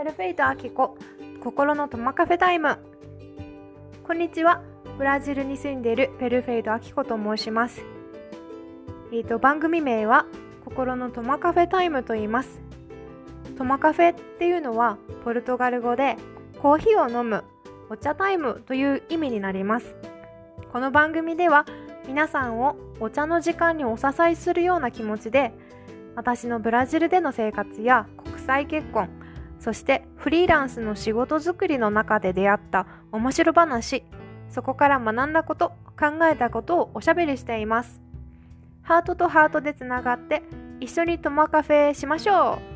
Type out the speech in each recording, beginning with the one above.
ペルフェイトアキコ心の Toma Café タイム。こんにちは。ブラジルに住んでいるペルフェイトアキコと申します。えーと番組名は心の Toma Café タイムと言います。 Toma Café っていうのはポルトガル語でコーヒーを飲むお茶タイムという意味になります。この番組では皆さんをお茶の時間にお支えするような気持ちで私のブラジルでの生活や国際結婚そしてフリーランスの仕事作りの中で出会った面白話そこから学んだこと考えたことをおしゃべりしています。ハートとハートでつながって一緒にトマカフェしましょう。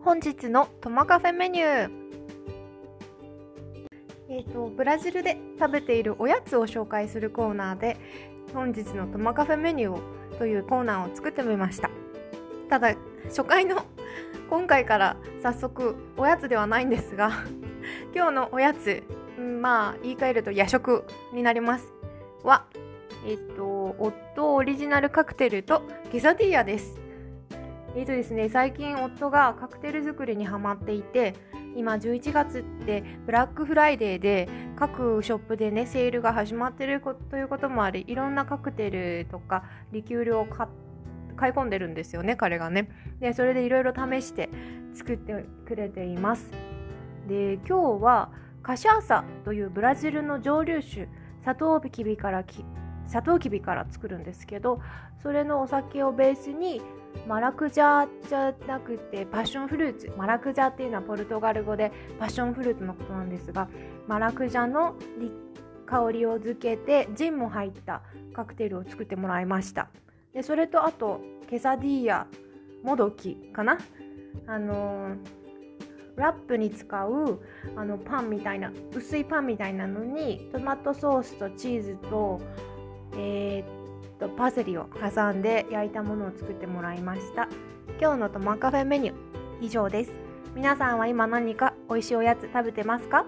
本日のトマカフェメニュー。えーとブラジルで食べているおやつを紹介するコーナーで本日のトマカフェメニューをというコーナーを作ってみました。ただ初回の 今回から早速おやつではないんですが 今日のおやつまあ言い換えると夜食になります。はえっと夫オリジナルカクテルとケサディーヤです。えっ、とですね、最近夫がカクテル作りにハマっていて、今11月ってブラックフライデーで各ショップでね、セールが始まってるということもあり、いろんなカクテルとかリキュールを買い込んでるんですよね、彼がね。で、それでいろいろ試して作ってくれています。で、今日はカシャーサというブラジルの蒸留酒、サトウキビからきサトウキビから作るんですけどそれのお酒をベースにマラクジャじゃなくてパッションフルーツ。マラクジャっていうのはポルトガル語でパッションフルーツのことなんですがマラクジャの香りをづけてジンも入ったカクテルを作ってもらいました。でそれとあとケサディーヤもどきかな。あのー、ラップに使うあのパンみたいな薄いパンみたいなのにトマトソースとチーズとえー、っとパセリを挟んで焼いたものを作ってもらいました。今日のトマカフェメニュー以上です。皆さんは今何か美味しいおやつ食べてますか？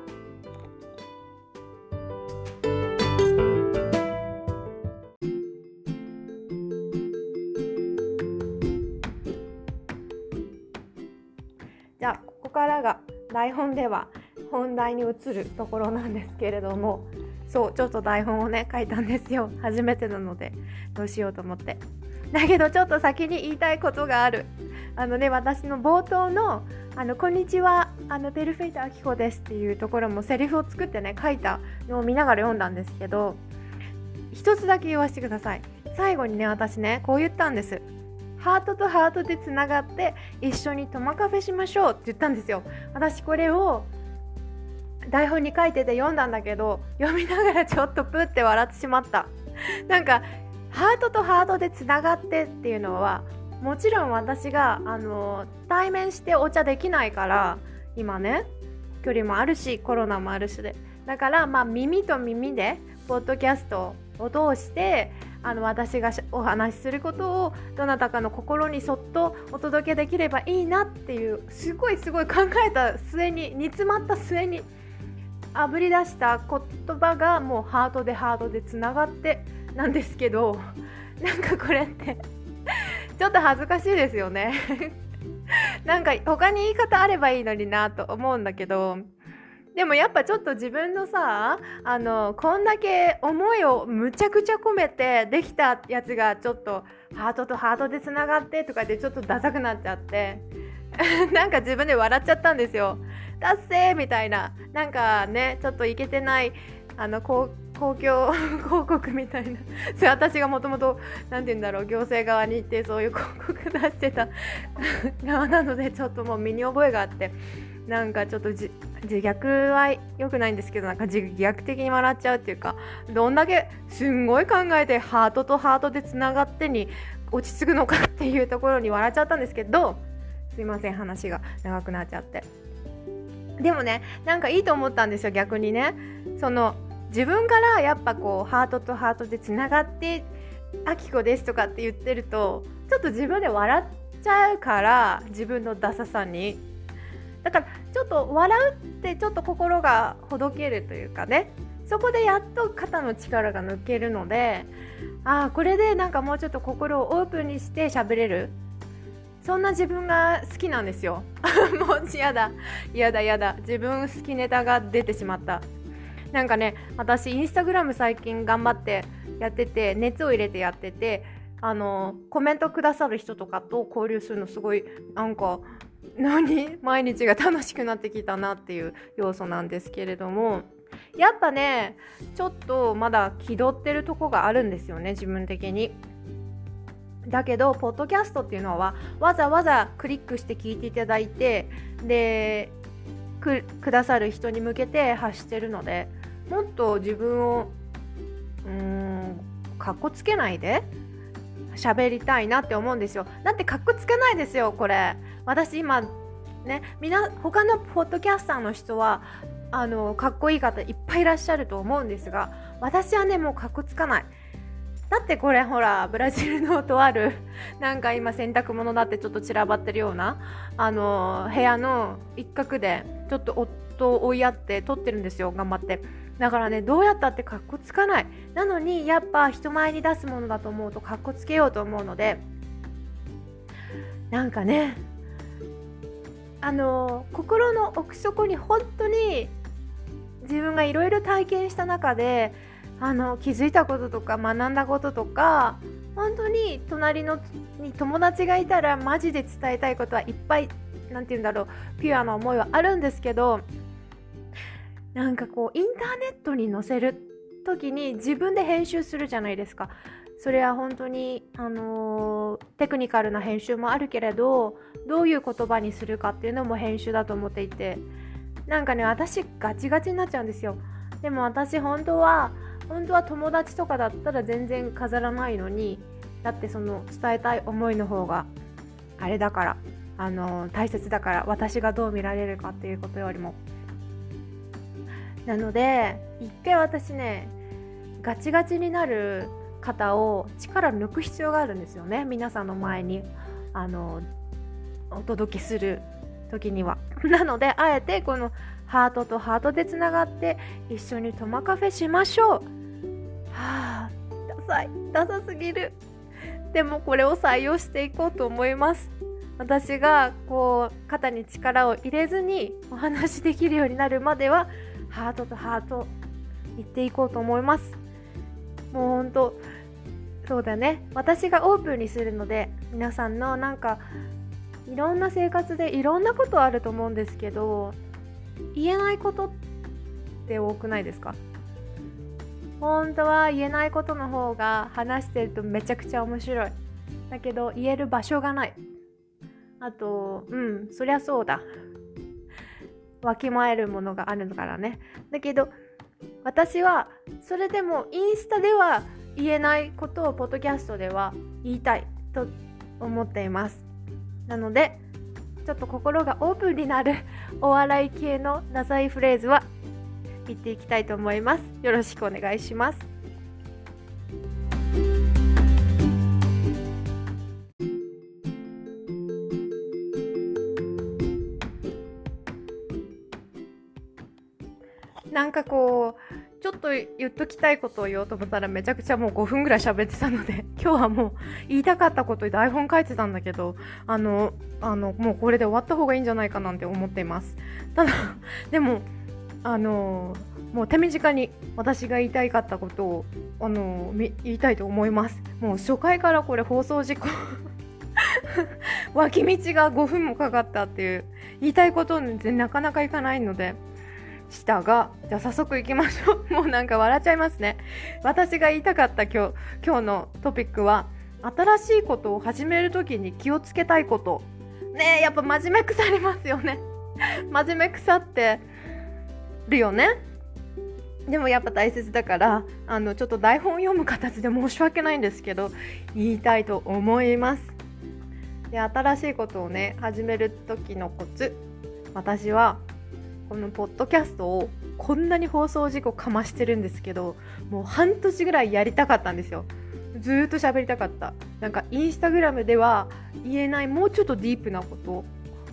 じゃあここからが台本では本題に移るところなんですけれども。そうちょっと台本をね書いたんですよ。初めてなのでどうしようと思って。だけどちょっと先に言いたいことがある。あのね私の冒頭の「あのこんにちはあのペルフェイトアキコです」っていうところもセリフを作ってね書いたのを見ながら読んだんですけど一つだけ言わせてください。最後にね私ねこう言ったんです。ハートとハートでつながって一緒にトマカフェしましょうって言ったんですよ。私これを台本に書いてて読んだんだけど読みながらちょっとプって笑ってしまった。なんかハートとハートでつながってっていうのはもちろん私があの対面してお茶できないから今ね距離もあるしコロナもあるしで。だからまあ耳と耳でポッドキャストを通してあの私がお話しすることをどなたかの心にそっとお届けできればいいなっていうすごいすごい考えた末に煮詰まった末にあぶり出した言葉がもうハートでハートでつながってなんですけど なんかこれって ちょっと恥ずかしいですよね。なんか他に言い方あればいいのになと思うんだけどでもやっぱちょっと自分のさあのこんだけ思いをむちゃくちゃ込めてできたやつがちょっとハートとハートでつながってとかでちょっとダサくなっちゃって なんか自分で笑っちゃったんですよ。達成みたいななんかねちょっといけてないあの公公共 広告みたいなそれ私がもともと何て言うんだろう行政側に行ってそういう 広告出してた側なのでちょっともう身に覚えがあってなんかちょっと自虐は良くないんですけどなんか自虐的に笑っちゃうっていうかどんだけすんごい考えてハートとハートでつながってに落ち着くのかっていうところに笑っちゃったんですけどすいません話が長くなっちゃって。でもねなんかいいと思ったんですよ逆にね。その自分からやっぱこうハートとハートでつながって「あきこです」とかって言ってるとちょっと自分で笑っちゃうから自分のダサさに。だからちょっと笑うってちょっと心がほどけるというかね。そこでやっと肩の力が抜けるのでああこれでなんかもうちょっと心をオープンにして喋れる。そんな自分が好きなんですよ。もう嫌だ。嫌だ嫌だ。自分好きネタが出てしまった。なんかね私インスタグラム最近頑張ってやってて熱を入れてやっててあのコメントくださる人とかと交流するのすごいなんか何？毎日が楽しくなってきたなっていう要素なんですけれども。やっぱねちょっとまだ気取ってるとこがあるんですよね自分的に。だけどポッドキャストっていうのはわざわざクリックして聞いていただいてでくださる人に向けて発してるのでもっと自分をうんかっこつけないで喋りたいなって思うんですよ。だってかっこつけないですよこれ。私今ねみな他のポッドキャスターの人はあのかっこいい方いっぱいいらっしゃると思うんですが私はねもうかっこつかない。だってこれほらブラジルのとあるなんか今洗濯物だってちょっと散らばってるようなあの部屋の一角でちょっと夫を追いやって撮ってるんですよ頑張って。だからねどうやったってかっこつかない。なのにやっぱ人前に出すものだと思うとかっこつけようと思うのでなんかねあの心の奥底に本当に自分がいろいろ体験した中であの気づいたこととか学んだこととか本当に隣のに友達がいたらマジで伝えたいことはいっぱい何て言うんだろうピュアな思いはあるんですけどなんかこうインターネットに載せる時に自分で編集するじゃないですか。それは本当に、あのー、テクニカルな編集もあるけれどどういう言葉にするかっていうのも編集だと思っていて。なんかね私ガチガチになっちゃうんですよ。でも私本当は本当は友達とかだったら全然飾らないのにだってその伝えたい思いの方があれだからあの大切だから私がどう見られるかっていうことよりも。なので一回私ねガチガチになる方を力抜く必要があるんですよね皆さんの前に。あのお届けする時には。なのであえてこのハートとハートでつながって一緒にトマカフェしましょう。あダサいダサすぎる。でもこれを採用していこうと思います。私がこう肩に力を入れずにお話しできるようになるまではハートとハート言っていこうと思います。もうほんとそうだね。私がオープンにするので皆さんのなんかいろんな生活でいろんなことあると思うんですけど言えないことって多くないですか？本当は言えないことの方が話してるとめちゃくちゃ面白い。だけど言える場所がない。あとうんそりゃそうだ。わきまえるものがあるからね。だけど私はそれでもインスタでは言えないことをポッドキャストでは言いたいと思っています。なのでちょっと心がオープンになるお笑い系のダサいフレーズは言っていきたいと思います。よろしくお願いします。なんかこうちょっと言っときたいことを言おうと思ったらめちゃくちゃもう5分ぐらい喋ってたので 今日はもう言いたかったこと台本書いてたんだけどあのあのもうこれで終わった方がいいんじゃないかなんて思っています。ただでもあのもう手短に私が言いたいかったことをあの言いたいと思いますもう初回からこれ放送事故 脇道が5分もかかったっていう言いたいことなかなかいかないのでしたが、じゃあ早速行きましょう。もうなんか笑っちゃいますね。私が言いたかった今日、今日のトピックは、新しいことを始めるときに気をつけたいこと。ねえ、やっぱ真面目腐りますよね。真面目腐ってるよね。でもやっぱ大切だから、あの、ちょっと台本読む形で申し訳ないんですけど、言いたいと思います。で、新しいことをね、始める時のコツ。私はこのポッドキャストをこんなに放送事故かましてるんですけどもう半年ぐらいやりたかったんですよずっと喋りたかったなんかインスタグラムでは言えないもうちょっとディープなこと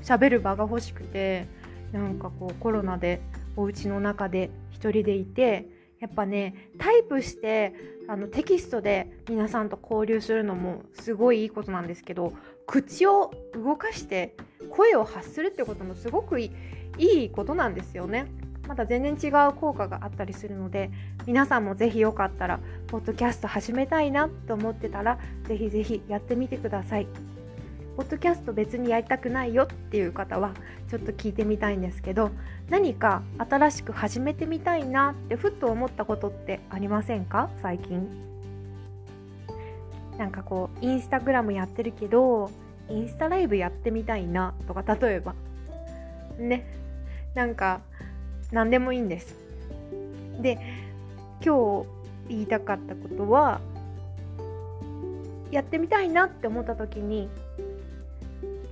喋る場が欲しくてなんかこうコロナでお家の中で一人でいてやっぱねタイプしてあのテキストで皆さんと交流するのもすごいいいことなんですけど口を動かして声を発するってこともすごくいいことなんですよね。まだ全然違う効果があったりするので皆さんもぜひよかったらポッドキャスト始めたいなと思ってたらぜひぜひやってみてください。ポッドキャスト別にやりたくないよっていう方はちょっと聞いてみたいんですけど何か新しく始めてみたいなってふっと思ったことってありませんか？最近。なんかこうインスタグラムやってるけどインスタライブやってみたいなとか例えば。ね。なんか何でもいいんです。で今日言いたかったことはやってみたいなって思った時に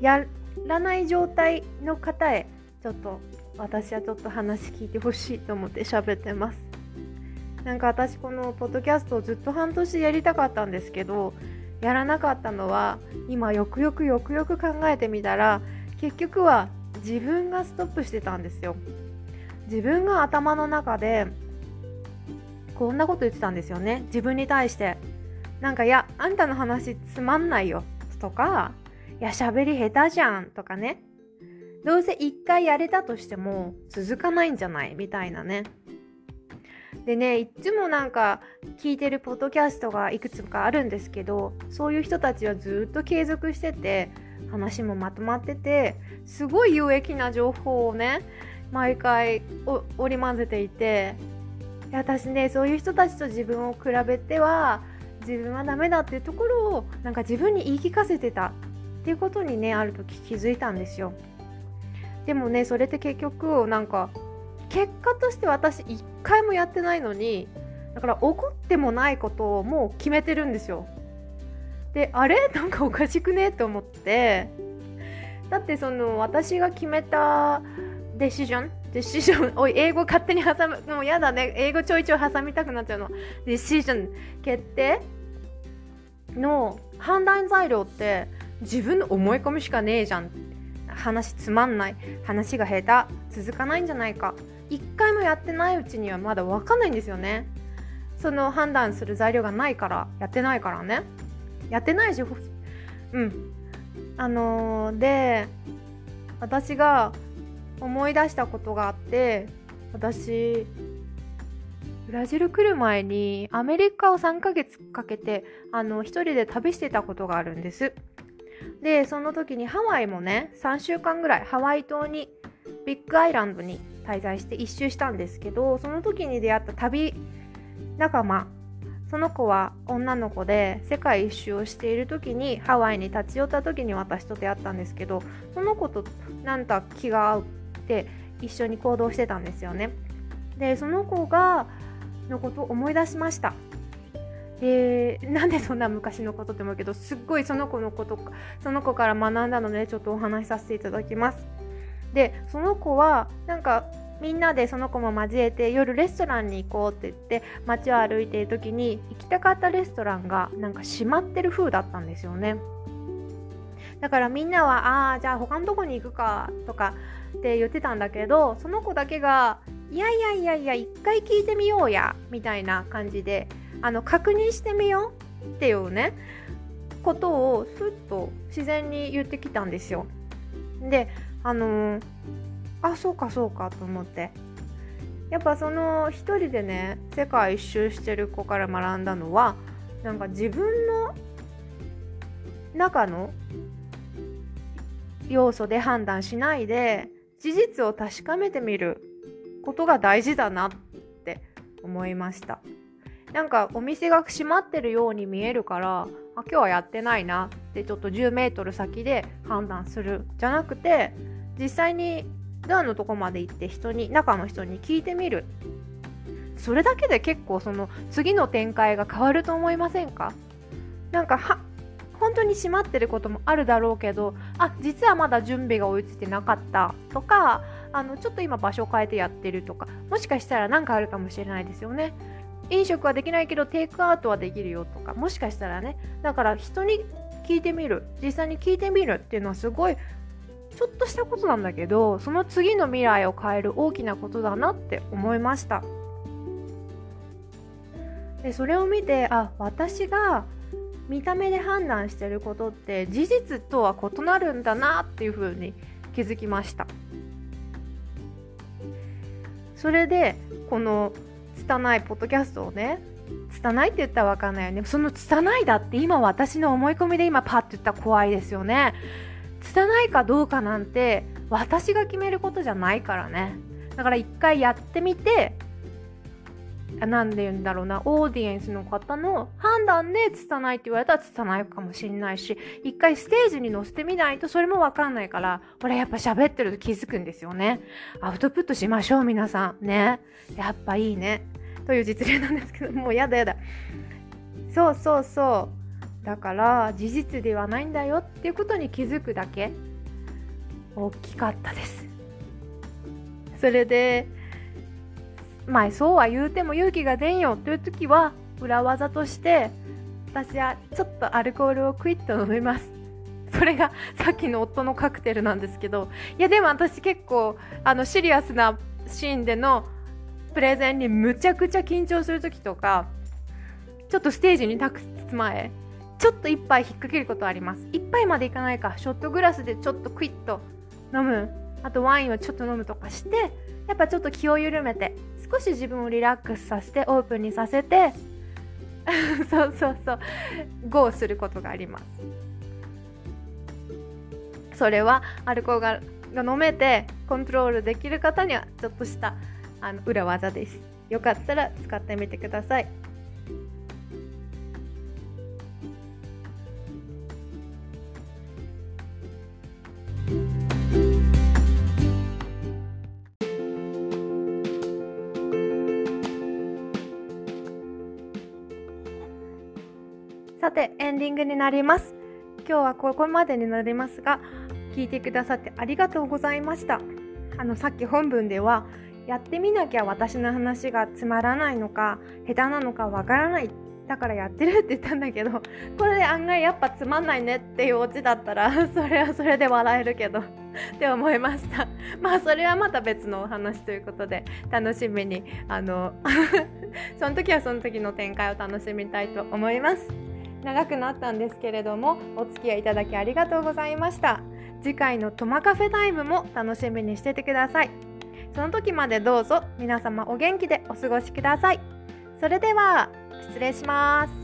やらない状態の方へちょっと私はちょっと話聞いてほしいと思って 喋ってます。なんか私このポッドキャストをずっと半年やりたかったんですけどやらなかったのは今よくよくよくよく考えてみたら結局は自分がストップしてたんですよ。自分が頭の中でこんなこと言ってたんですよね。自分に対して。なんかいやあんたの話つまんないよ。とかや喋り下手じゃんとかね。どうせ一回やれたとしても続かないんじゃない？みたいなね。でねいつもなんか聞いてるポッドキャストがいくつかあるんですけどそういう人たちはずっと継続してて話もまとまっててすごい有益な情報をね毎回織り交ぜていて私ねそういう人たちと自分を比べては自分はダメだっていうところをなんか自分に言い聞かせてた。っていうことにねある時気づいたんですよ。でもねそれって結局なんか結果として私一回もやってないのにだから怒ってもないことをもう決めてるんですよ。であれ？なんかおかしくね？と思って。だってその私が決めたデシジョン？デシジョン？おい英語勝手に挟む。もうやだね。英語ちょいちょい挟みたくなっちゃうの。デシジョン決定の判断材料って自分の思い込みしかねえじゃん。話つまんない。話が下手。続かないんじゃないか。一回もやってないうちにはまだ分かんないんですよね。その判断する材料がないから。やってないからね。やってないしうん。あのー、で私が思い出したことがあって私ブラジル来る前にアメリカを3ヶ月かけてあの一人で旅してたことがあるんです。でその時にハワイもね3週間ぐらいハワイ島にビッグアイランドに滞在して一周したんですけどその時に出会った旅仲間その子は女の子で世界一周をしている時にハワイに立ち寄った時に私と出会ったんですけどその子となんか気が合って一緒に行動してたんですよね。でその子がのことを思い出しました。でなんでそんな昔のことって思うけどすっごいその子のことその子から学んだのでちょっとお話しさせていただきます。でその子はなんかみんなでその子も交えて夜レストランに行こうって言って街を歩いている時に行きたかったレストランがなんか閉まってる風だったんですよね。だからみんなはああじゃあ他のとこに行くかとかって言ってたんだけどその子だけがいやいやいやいや一回聞いてみようやみたいな感じであの確認してみようっていうねことをふっと自然に言ってきたんですよ。であのー、あそうかそうかと思って。やっぱその一人でね世界一周してる子から学んだのはなんか自分の中の要素で判断しないで事実を確かめてみることが大事だなって思いました。なんかお店が閉まってるように見えるからあ今日はやってないなってちょっと10メートル先で判断するじゃなくて実際にドアのとこまで行って人に中の人に聞いてみる。それだけで結構その次の展開が変わると思いませんか？なんかは本当に閉まってることもあるだろうけどあ実はまだ準備が追いついてなかったとかあのちょっと今場所変えてやってるとかもしかしたら何かあるかもしれないですよね。飲食はできないけどテイクアウトはできるよとかもしかしたらね。だから人に聞いてみる。実際に聞いてみるっていうのはすごいちょっとしたことなんだけどその次の未来を変える大きなことだなって思いました。でそれを見てあ私が見た目で判断してることって事実とは異なるんだなっていうふうに気づきました。それでこの拙いポッドキャストをね拙いって言ったら分かんないよね。その拙いだって今私の思い込みで今パッて言ったら怖いですよね拙いかどうかなんて私が決めることじゃないからね。だから一回やってみて何で言うんだろうな。オーディエンスの方の判断で拙いって言われたら拙いかもしんないし一回ステージに乗せてみないとそれも分かんないからこれやっぱ喋ってると気づくんですよね。アウトプットしましょう皆さん。ね。やっぱいいね。という実例なんですけどもうやだやだ。そうそうそう。だから事実ではないんだよ。っていうことに気づくだけ。大きかったです。それでまあそうは言うても勇気が出んよという時は裏技として私はちょっとアルコールをクイッと飲みます。それがさっきの夫のカクテルなんですけどいやでも私結構あのシリアスなシーンでのプレゼンにむちゃくちゃ緊張する時とかちょっとステージに立つ前ちょっと一杯引っ掛けることあります。一杯までいかないか。ショットグラスでちょっとクイッと飲む。あとワインをちょっと飲むとかしてやっぱちょっと気を緩めて少し自分をリラックスさせてオープンにさせて そうそうそう GO することがあります。それはアルコールが飲めてコントロールできる方にはちょっとしたあの裏技です。よかったら使ってみてください。ンディングになります。今日はここまでになりますが聞いてくださってありがとうございました。あのさっき本文ではやってみなきゃ私の話がつまらないのか下手なのかわからない。だからやってるって言ったんだけどこれで案外やっぱつまんないねっていうオチだったらそれはそれで笑えるけどって思いました。まあそれはまた別のお話ということで楽しみにあの その時はその時の展開を楽しみたいと思います。長くなったんですけれどもお付き合いいただきありがとうございました。次回のトマカフェタイムも楽しみにしててください。その時までどうぞ皆様お元気でお過ごしください。それでは失礼します。